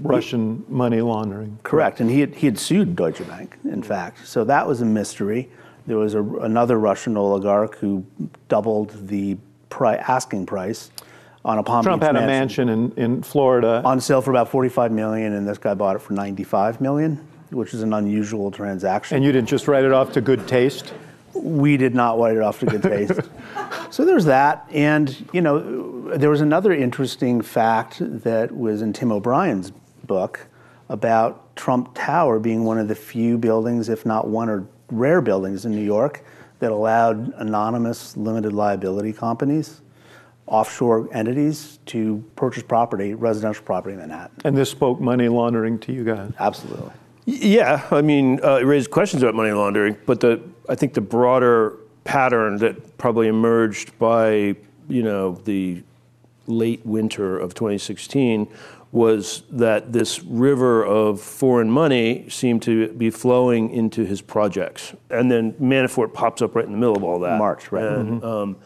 Russian money laundering. Correct, and he had, he had sued Deutsche Bank, in fact. So that was a mystery. There was a, another Russian oligarch who doubled the pri- asking price on a Palm Trump Beach had a mansion. mansion in, in Florida. on sale for about 45 million, and this guy bought it for 95 million, which is an unusual transaction. And you didn't just write it off to good taste? We did not write it off to good taste. so there's that. And, you know, there was another interesting fact that was in Tim O'Brien's book about Trump Tower being one of the few buildings, if not one or rare buildings in New York that allowed anonymous limited liability companies, offshore entities, to purchase property, residential property in Manhattan. And this spoke money laundering to you guys. Absolutely. Yeah, I mean, uh, it raised questions about money laundering, but the I think the broader pattern that probably emerged by you know the late winter of 2016 was that this river of foreign money seemed to be flowing into his projects, and then Manafort pops up right in the middle of all that. March, right? And, mm-hmm. um,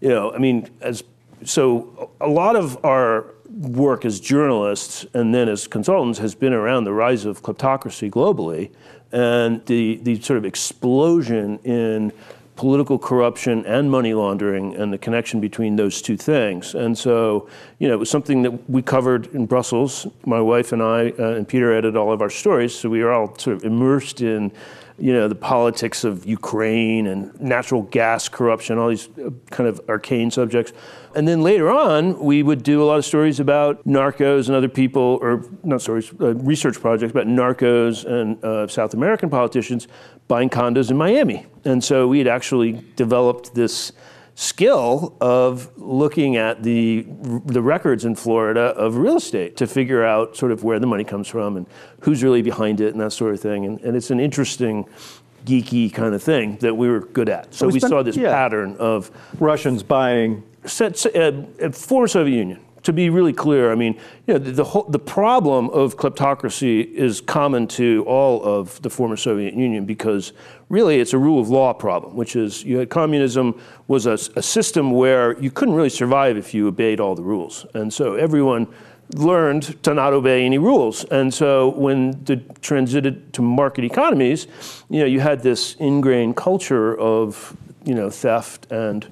you know, I mean, as so a lot of our work as journalists and then as consultants has been around the rise of kleptocracy globally and the, the sort of explosion in political corruption and money laundering and the connection between those two things. And so, you know, it was something that we covered in Brussels. My wife and I uh, and Peter edited all of our stories, so we were all sort of immersed in you know, the politics of Ukraine and natural gas corruption, all these uh, kind of arcane subjects. And then later on, we would do a lot of stories about narcos and other people, or not stories, uh, research projects about narcos and uh, South American politicians buying condos in Miami. And so we had actually developed this skill of looking at the the records in Florida of real estate to figure out sort of where the money comes from and who's really behind it and that sort of thing. And, and it's an interesting geeky kind of thing that we were good at. So we, we spent, saw this yeah. pattern of Russians buying set, uh, uh, former Soviet Union to be really clear, I mean, you know, the, the, whole, the problem of kleptocracy is common to all of the former Soviet Union because really it's a rule of law problem, which is you had communism was a, a system where you couldn't really survive if you obeyed all the rules. And so everyone learned to not obey any rules. And so when the transited to market economies, you know, you had this ingrained culture of, you know, theft and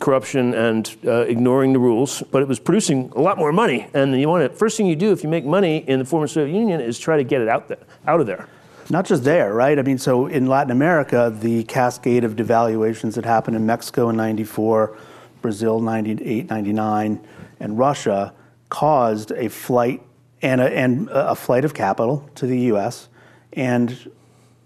corruption and uh, ignoring the rules, but it was producing a lot more money. And you want to, first thing you do if you make money in the former Soviet Union is try to get it out, there, out of there. Not just there, right? I mean, so in Latin America, the cascade of devaluations that happened in Mexico in 94, Brazil 98, 99, and Russia caused a flight and a, and a flight of capital to the U.S. and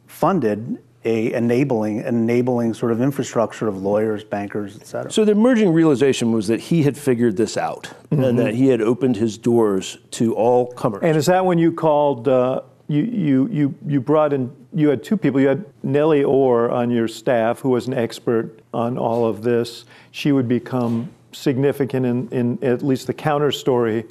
funded a enabling enabling sort of infrastructure of lawyers, bankers, et cetera. So the emerging realization was that he had figured this out mm-hmm. and that he had opened his doors to all comers. And is that when you called? Uh, you, you, you, you brought in, you had two people. You had Nellie Ohr on your staff, who was an expert on all of this. She would become significant in, in at least the counter story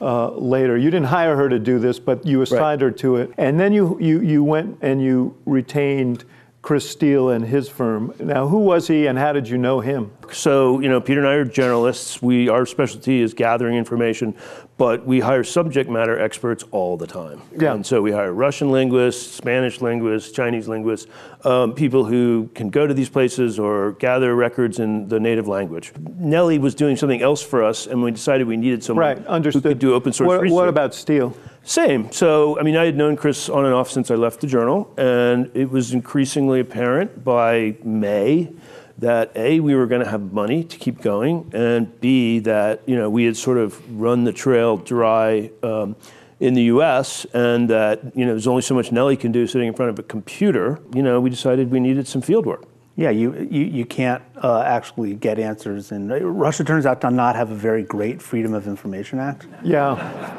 uh, later. You didn't hire her to do this, but you assigned right. her to it. And then you, you, you went and you retained Chris Steele and his firm. Now, who was he and how did you know him? So, you know, Peter and I are journalists. We our specialty is gathering information, but we hire subject matter experts all the time. Yeah. And so we hire Russian linguists, Spanish linguists, Chinese linguists, um, people who can go to these places or gather records in the native language. Nellie was doing something else for us, and we decided we needed someone right, understood. who could do open source what, research. What about Steele? Same. So, I mean, I had known Chris on and off since I left the journal, and it was increasingly apparent by May that A, we were going to have money to keep going, and B, that, you know, we had sort of run the trail dry um, in the US, and that, you know, there's only so much Nellie can do sitting in front of a computer. You know, we decided we needed some field work. Yeah, you, you, you can't uh, actually get answers. And Russia turns out to not have a very great Freedom of Information Act. Yeah,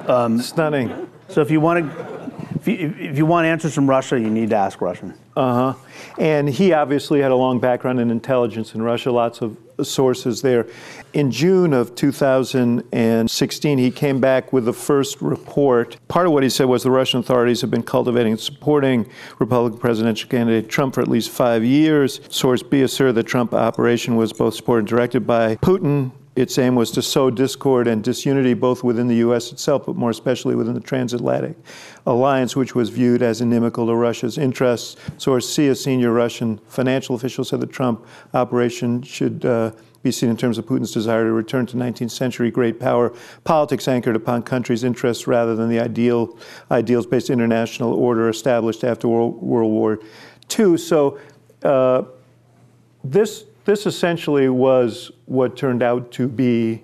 um, stunning. So if you want to, if you, if you want answers from Russia, you need to ask Russian. Uh huh. And he obviously had a long background in intelligence in Russia, lots of sources there. In June of 2016, he came back with the first report. Part of what he said was the Russian authorities have been cultivating and supporting Republican presidential candidate Trump for at least five years. Source B asserted the Trump operation was both supported and directed by Putin its aim was to sow discord and disunity both within the U.S. itself, but more especially within the transatlantic alliance, which was viewed as inimical to Russia's interests. Source C, a senior Russian financial official, said the Trump operation should uh, be seen in terms of Putin's desire to return to 19th century great power politics anchored upon countries' interests rather than the ideal, ideals-based international order established after World, World War II. So. Uh, this this essentially was what turned out to be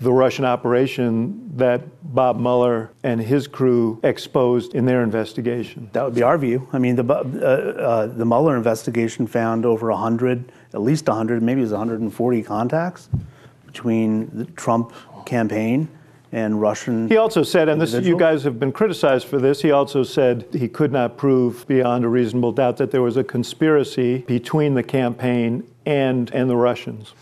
the Russian operation that Bob Mueller and his crew exposed in their investigation. That would be our view. I mean, the uh, uh, the Mueller investigation found over 100, at least 100, maybe it was 140 contacts between the Trump campaign and Russian. He also said, and this you guys have been criticized for this. He also said he could not prove beyond a reasonable doubt that there was a conspiracy between the campaign and and the Russians.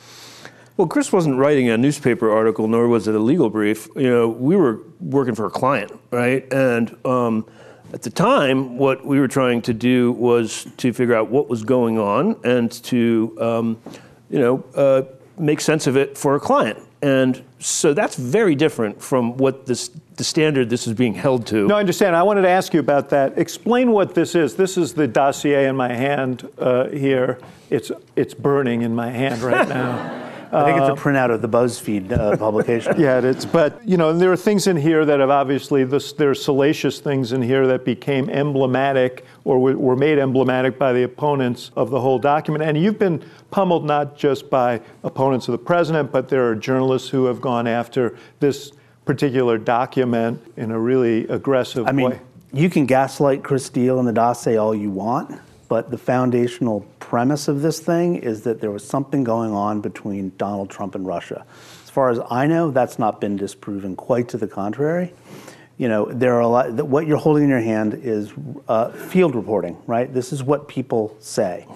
Well, Chris wasn't writing a newspaper article, nor was it a legal brief. You know, we were working for a client, right? And um, at the time, what we were trying to do was to figure out what was going on and to, um, you know, uh, make sense of it for a client. And so that's very different from what this, the standard this is being held to. No, I understand. I wanted to ask you about that. Explain what this is. This is the dossier in my hand uh, here. It's, it's burning in my hand right now. I think it's a printout of the BuzzFeed uh, publication. yeah, it's. But you know, there are things in here that have obviously this, there are salacious things in here that became emblematic or were made emblematic by the opponents of the whole document. And you've been pummeled not just by opponents of the president, but there are journalists who have gone after this particular document in a really aggressive I mean, way. You can gaslight Chris Steele and the dossier all you want, but the foundational premise of this thing is that there was something going on between Donald Trump and Russia. As far as I know, that's not been disproven. Quite to the contrary you know, there are a lot. What you're holding in your hand is uh, field reporting, right? This is what people say.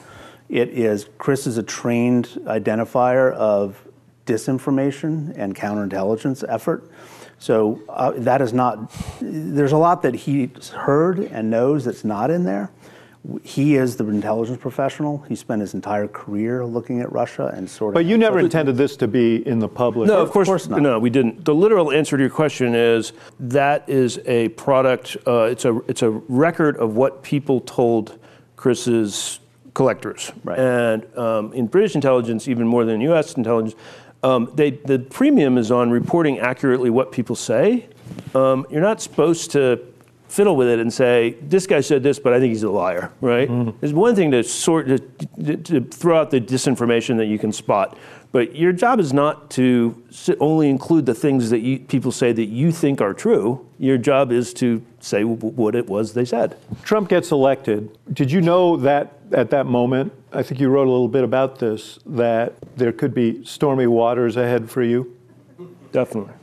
It is Chris is a trained identifier of disinformation and counterintelligence effort. So uh, that is not. There's a lot that he's heard and knows that's not in there he is the intelligence professional. He spent his entire career looking at Russia and sort of. But you never intended this to be in the public. No, of course, of course not. No, we didn't. The literal answer to your question is that is a product. Uh, it's a it's a record of what people told Chris's collectors. Right. And um, in British intelligence, even more than U.S. intelligence, um, they, the premium is on reporting accurately what people say. Um, you're not supposed to fiddle with it and say, this guy said this, but I think he's a liar, right? Mm-hmm. It's one thing to sort to, to, to, throw out the disinformation that you can spot, but your job is not to only include the things that you, people say that you think are true. Your job is to say what it was they said. Trump gets elected. Did you know that at that moment? I think you wrote a little bit about this that there could be stormy waters ahead for you. Definitely.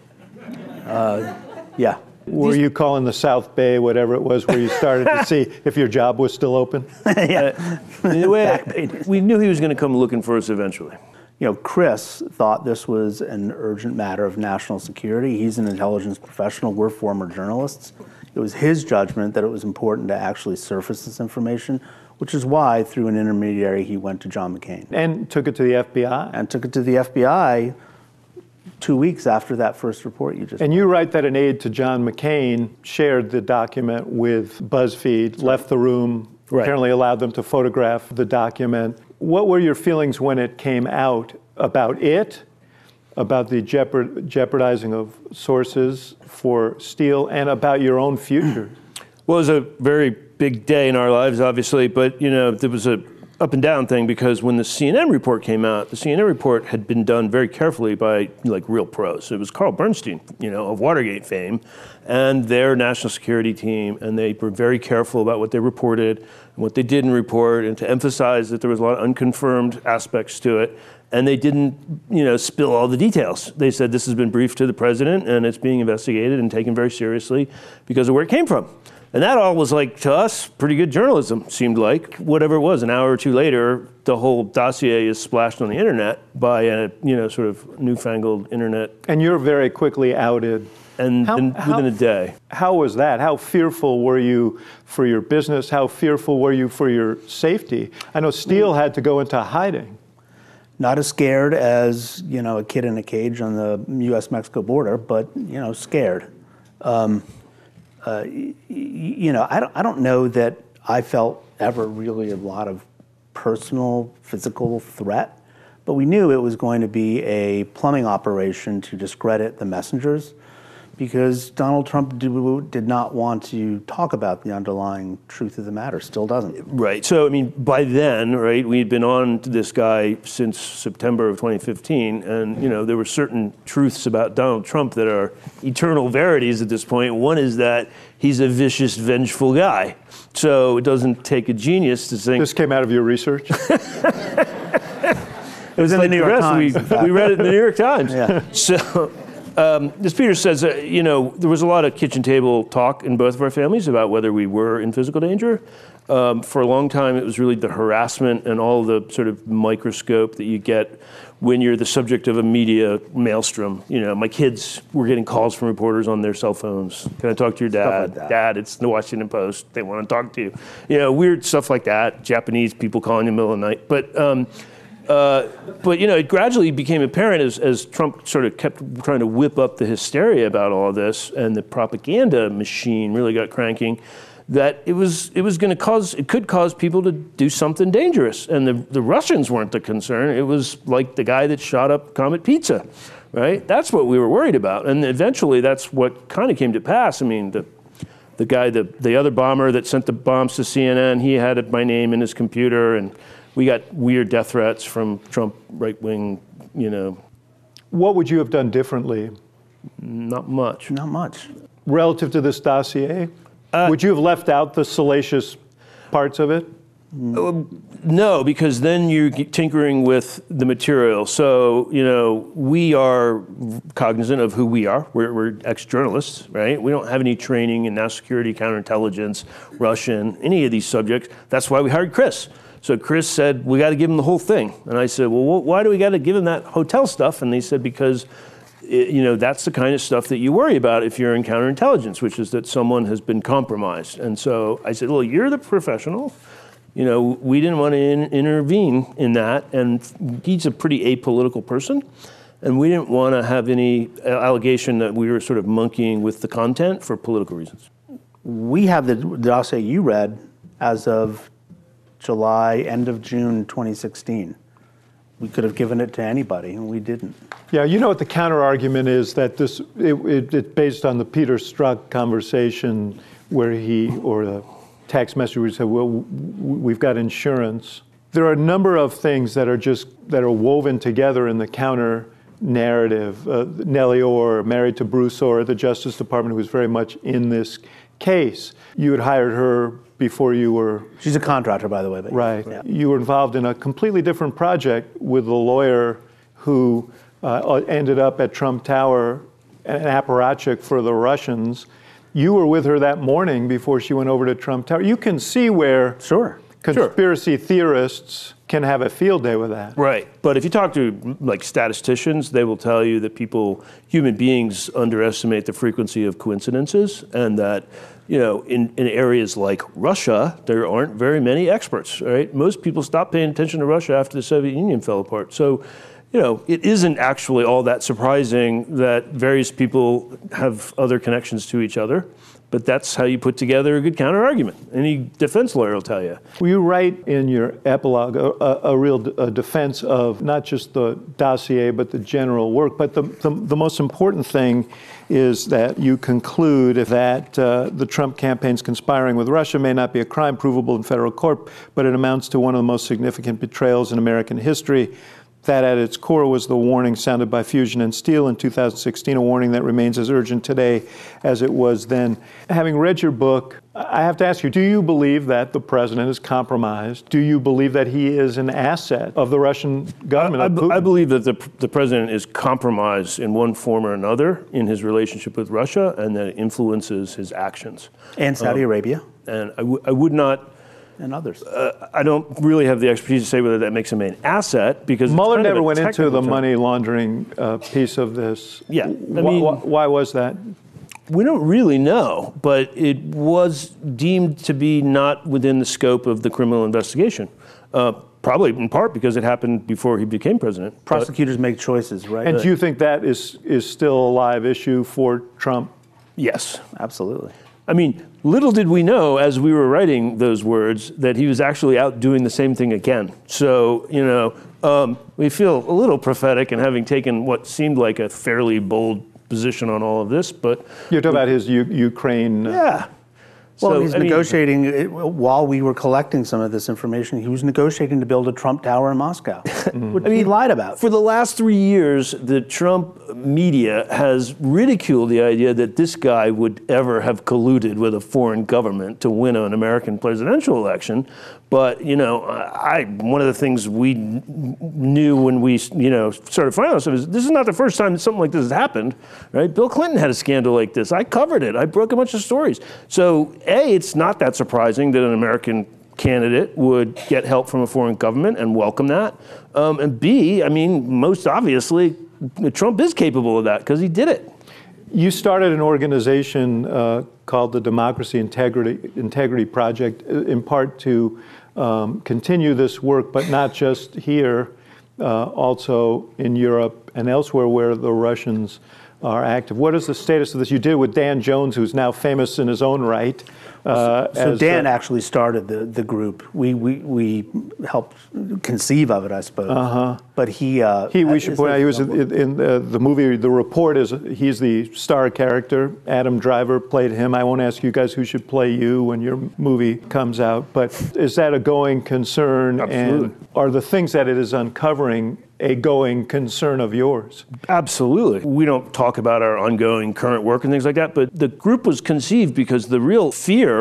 Uh, yeah. Were you calling the South Bay, whatever it was, where you started to see if your job was still open? yeah. Uh, we knew he was going to come looking for us eventually. You know, Chris thought this was an urgent matter of national security. He's an intelligence professional. We're former journalists. It was his judgment that it was important to actually surface this information, which is why, through an intermediary, he went to John McCain. And took it to the FBI. And took it to the FBI two weeks after that first report you just. And you write that an aide to John McCain shared the document with BuzzFeed, left the room, right. apparently allowed them to photograph the document. What were your feelings when it came out about it, about the jeopard, jeopardizing of sources for Steele, and about your own future? Well, it was a very big day in our lives, obviously, but you know there was a up and down thing because when the CNN report came out, the CNN report had been done very carefully by like real pros. It was Carl Bernstein, you know, of Watergate fame, and their national security team, and they were very careful about what they reported and what they didn't report, and to emphasize that there was a lot of unconfirmed aspects to it. And they didn't, you know, spill all the details. They said this has been briefed to the president and it's being investigated and taken very seriously because of where it came from. And that all was like, to us, pretty good journalism, seemed like. Whatever it was, an hour or two later, the whole dossier is splashed on the internet by a, you know, sort of newfangled internet. And you're very quickly outed. And, how, and within how, a day. How was that? How fearful were you for your business? How fearful were you for your safety? I know Steele had to go into hiding. Not as scared as, you know, a kid in a cage on the U.S.-Mexico border, but, you know, scared. Um, uh, you know, I don't, I don't know that I felt ever really a lot of personal physical threat, but we knew it was going to be a plumbing operation to discredit the messengers. Because Donald Trump did not want to talk about the underlying truth of the matter, still doesn't. Right. So, I mean, by then, right, we had been on to this guy since September of 2015, and, you know, there were certain truths about Donald Trump that are eternal verities at this point. One is that he's a vicious, vengeful guy. So it doesn't take a genius to think. This came out of your research? It was in the New York Times. We, we read it in the New York Times. Yeah. So, um, as Peter says, uh, you know, there was a lot of kitchen table talk in both of our families about whether we were in physical danger. Um, for a long time, it was really the harassment and all the sort of microscope that you get when you're the subject of a media maelstrom. You know, my kids were getting calls from reporters on their cell phones. Can I talk to your dad? like. Dad, it's the Washington Post. They want to talk to you. You know, weird stuff like that. Japanese people calling you in the middle of the night. But um, uh, but you know, it gradually became apparent as, as Trump sort of kept trying to whip up the hysteria about all this, and the propaganda machine really got cranking. That it was it was going to cause it could cause people to do something dangerous, and the the Russians weren't the concern. It was like the guy that shot up Comet Pizza, right? That's what we were worried about, and eventually that's what kind of came to pass. I mean, the the guy, the, the other bomber that sent the bombs to CNN, he had my name in his computer, and we got weird death threats from Trump right wing, you know, What would you have done differently not much. Not much. relative to this dossier? Uh, would you have left out the salacious parts of it? Uh, no, because then you're tinkering with the material. So, you know, we are cognizant of who we are. We're, we're ex journalists, right? We don't have any training in national security, counterintelligence, Russian, any of these subjects. That's why we hired Chris. So Chris said, we got to give him the whole thing. And I said, well, wh- why do we got to give him that hotel stuff? And they said, because it- you know, that's the kind of stuff that you worry about if you're in counterintelligence, which is that someone has been compromised. And so I said, well, you're the professional. You know, we didn't want to in, intervene in that. And he's a pretty apolitical person. And we didn't want to have any uh, allegation that we were sort of monkeying with the content for political reasons. We have the the dossier you read as of July, end of June 2016. We could have given it to anybody, and we didn't. Yeah, you know what the counter argument is that this it, it, it's based on the Peter Strzok conversation where he or the tax message where he said, "Well, we've got insurance." There are a number of things that are just that are woven together in the counter narrative. Uh, Nellie Ohr, married to Bruce Ohr, the Justice Department, who was very much in this case. You had hired her before you were She's a contractor, by the way. Right. Yeah. You were involved in a completely different project with a lawyer who uh, ended up at Trump Tower, an apparatchik for the Russians. You were with her that morning before she went over to Trump Tower. You can see where Sure. conspiracy theorists can have a field day with that. Right. But if you talk to like statisticians, they will tell you that people, human beings, underestimate the frequency of coincidences, and that you know, in, in areas like Russia, there aren't very many experts. Right. Most people stopped paying attention to Russia after the Soviet Union fell apart. So. You know, it isn't actually all that surprising that various people have other connections to each other, but that's how you put together a good counter argument. Any defense lawyer will tell you. Well, you write in your epilogue a, a, a real d- a defense of not just the dossier, but the general work. But the, the, the most important thing is that you conclude that uh, the Trump campaign's conspiring with Russia may not be a crime provable in federal court, but it amounts to one of the most significant betrayals in American history. That at its core was the warning sounded by Fusion and Steele in 2016, a warning that remains as urgent today as it was then. Having read your book, I have to ask you do you believe that the president is compromised? Do you believe that he is an asset of the Russian government? I, of I believe that the, the president is compromised in one form or another in his relationship with Russia, and that it influences his actions. And Saudi uh, Arabia And I, w- I would not, and others. Uh, I don't really have the expertise to say whether that makes him an asset because it's Mueller kind of never a went into the term. money laundering uh, piece of this. Yeah, I Wh- mean- wh- why was that? We don't really know, but it was deemed to be not within the scope of the criminal investigation. Uh, probably in part because it happened before he became president. But- Prosecutors make choices, right? And do you think that is, is still a live issue for Trump? yes. Absolutely. I mean, little did we know as we were writing those words that he was actually out doing the same thing again. So, you know, um, we feel a little prophetic in having taken what seemed like a fairly bold position on all of this, but You're talking about his U- Ukraine. uh, yeah. Well, So, he's I mean- negotiating it, while we were collecting some of this information. He was negotiating to build a Trump Tower in Moscow, mm-hmm. which he lied about. For the last three years, the Trump media has ridiculed the idea that this guy would ever have colluded with a foreign government to win an American presidential election. But you know, I one of the things we knew when we you know started finding ourselves is this is not the first time something like this has happened, right? Bill Clinton had a scandal like this. I covered it. I broke a bunch of stories. So a, it's not that surprising that an American candidate would get help from a foreign government and welcome that. Um, and B, I mean, most obviously, Trump is capable of that because he did it. You started an organization uh, called the Democracy Integrity, Integrity Project, uh, in part to um, continue this work, but not just here, uh, also in Europe and elsewhere where the Russians are active. What is the status of this? You did it with Dan Jones, who's now famous in his own right. Uh, So as, Dan uh, actually started the, the group. We, we, we helped conceive of it, I suppose. Uh-huh. But he. Uh, He, we should is point out, he was in, in uh, the movie. The Report is he's the star character. Adam Driver played him. I won't ask you guys who should play you when your movie comes out, but is that a going concern? Absolutely. And are the things that it is uncovering a going concern of yours? Absolutely. We don't talk about our ongoing current work and things like that, but the group was conceived because the real fear,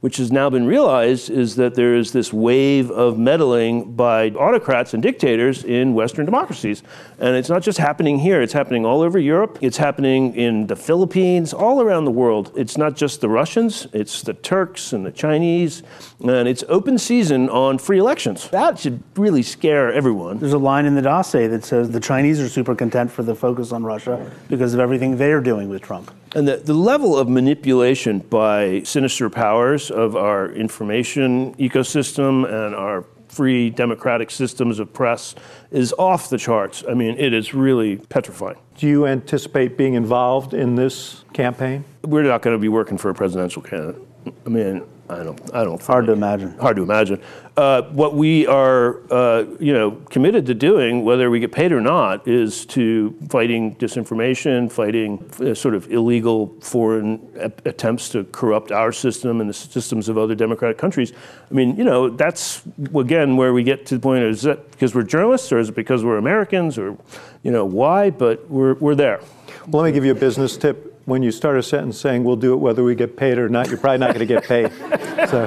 which has now been realized, is that there is this wave of meddling by autocrats and dictators in Western democracies. And it's not just happening here, it's happening all over Europe, it's happening in the Philippines, all around the world. It's not just the Russians, it's the Turks and the Chinese, and it's open season on free elections. That should really scare everyone. There's a line in the dossier that says the Chinese are super content for the focus on Russia because of everything they're doing with Trump. And the, the level of manipulation by sinister powers of our information ecosystem and our free democratic systems of press is off the charts. I mean, it is really petrifying. Do you anticipate being involved in this campaign? We're not going to be working for a presidential candidate. I mean, I don't, I don't. Hard to imagine. Hard to imagine. Uh, what we are, uh, you know, committed to doing, whether we get paid or not, is to fighting disinformation, fighting uh, sort of illegal foreign ap- attempts to corrupt our system and the systems of other democratic countries. I mean, you know, that's again where we get to the point: is that because we're journalists, or is it because we're Americans, or, you know, why? But we're we're there. Well, let me give you a business tip. When you start a sentence saying we'll do it whether we get paid or not, you're probably not going to get paid. so,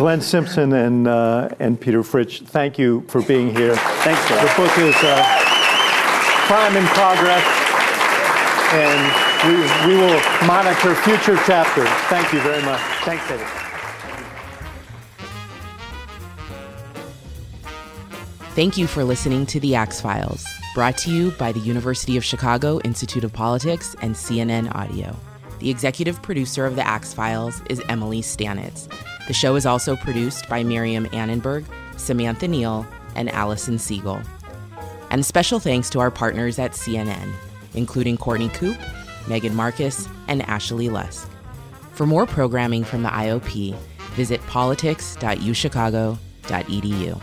Glenn Simpson and, uh, and Peter Fritsch, thank you for being here. Thanks, Dave. The book is uh, Crime in Progress, and we, we will monitor future chapters. Thank you very much. Thanks, David. Thank you for listening to The Axe Files, brought to you by the University of Chicago Institute of Politics and CNN Audio. The executive producer of The Axe Files is Emily Stanitz. The show is also produced by Miriam Annenberg, Samantha Neal, and Allison Siegel. And special thanks to our partners at CNN, including Courtney Coupe, Megan Marcus, and Ashley Lusk. For more programming from the IOP, visit politics.uchicago.edu.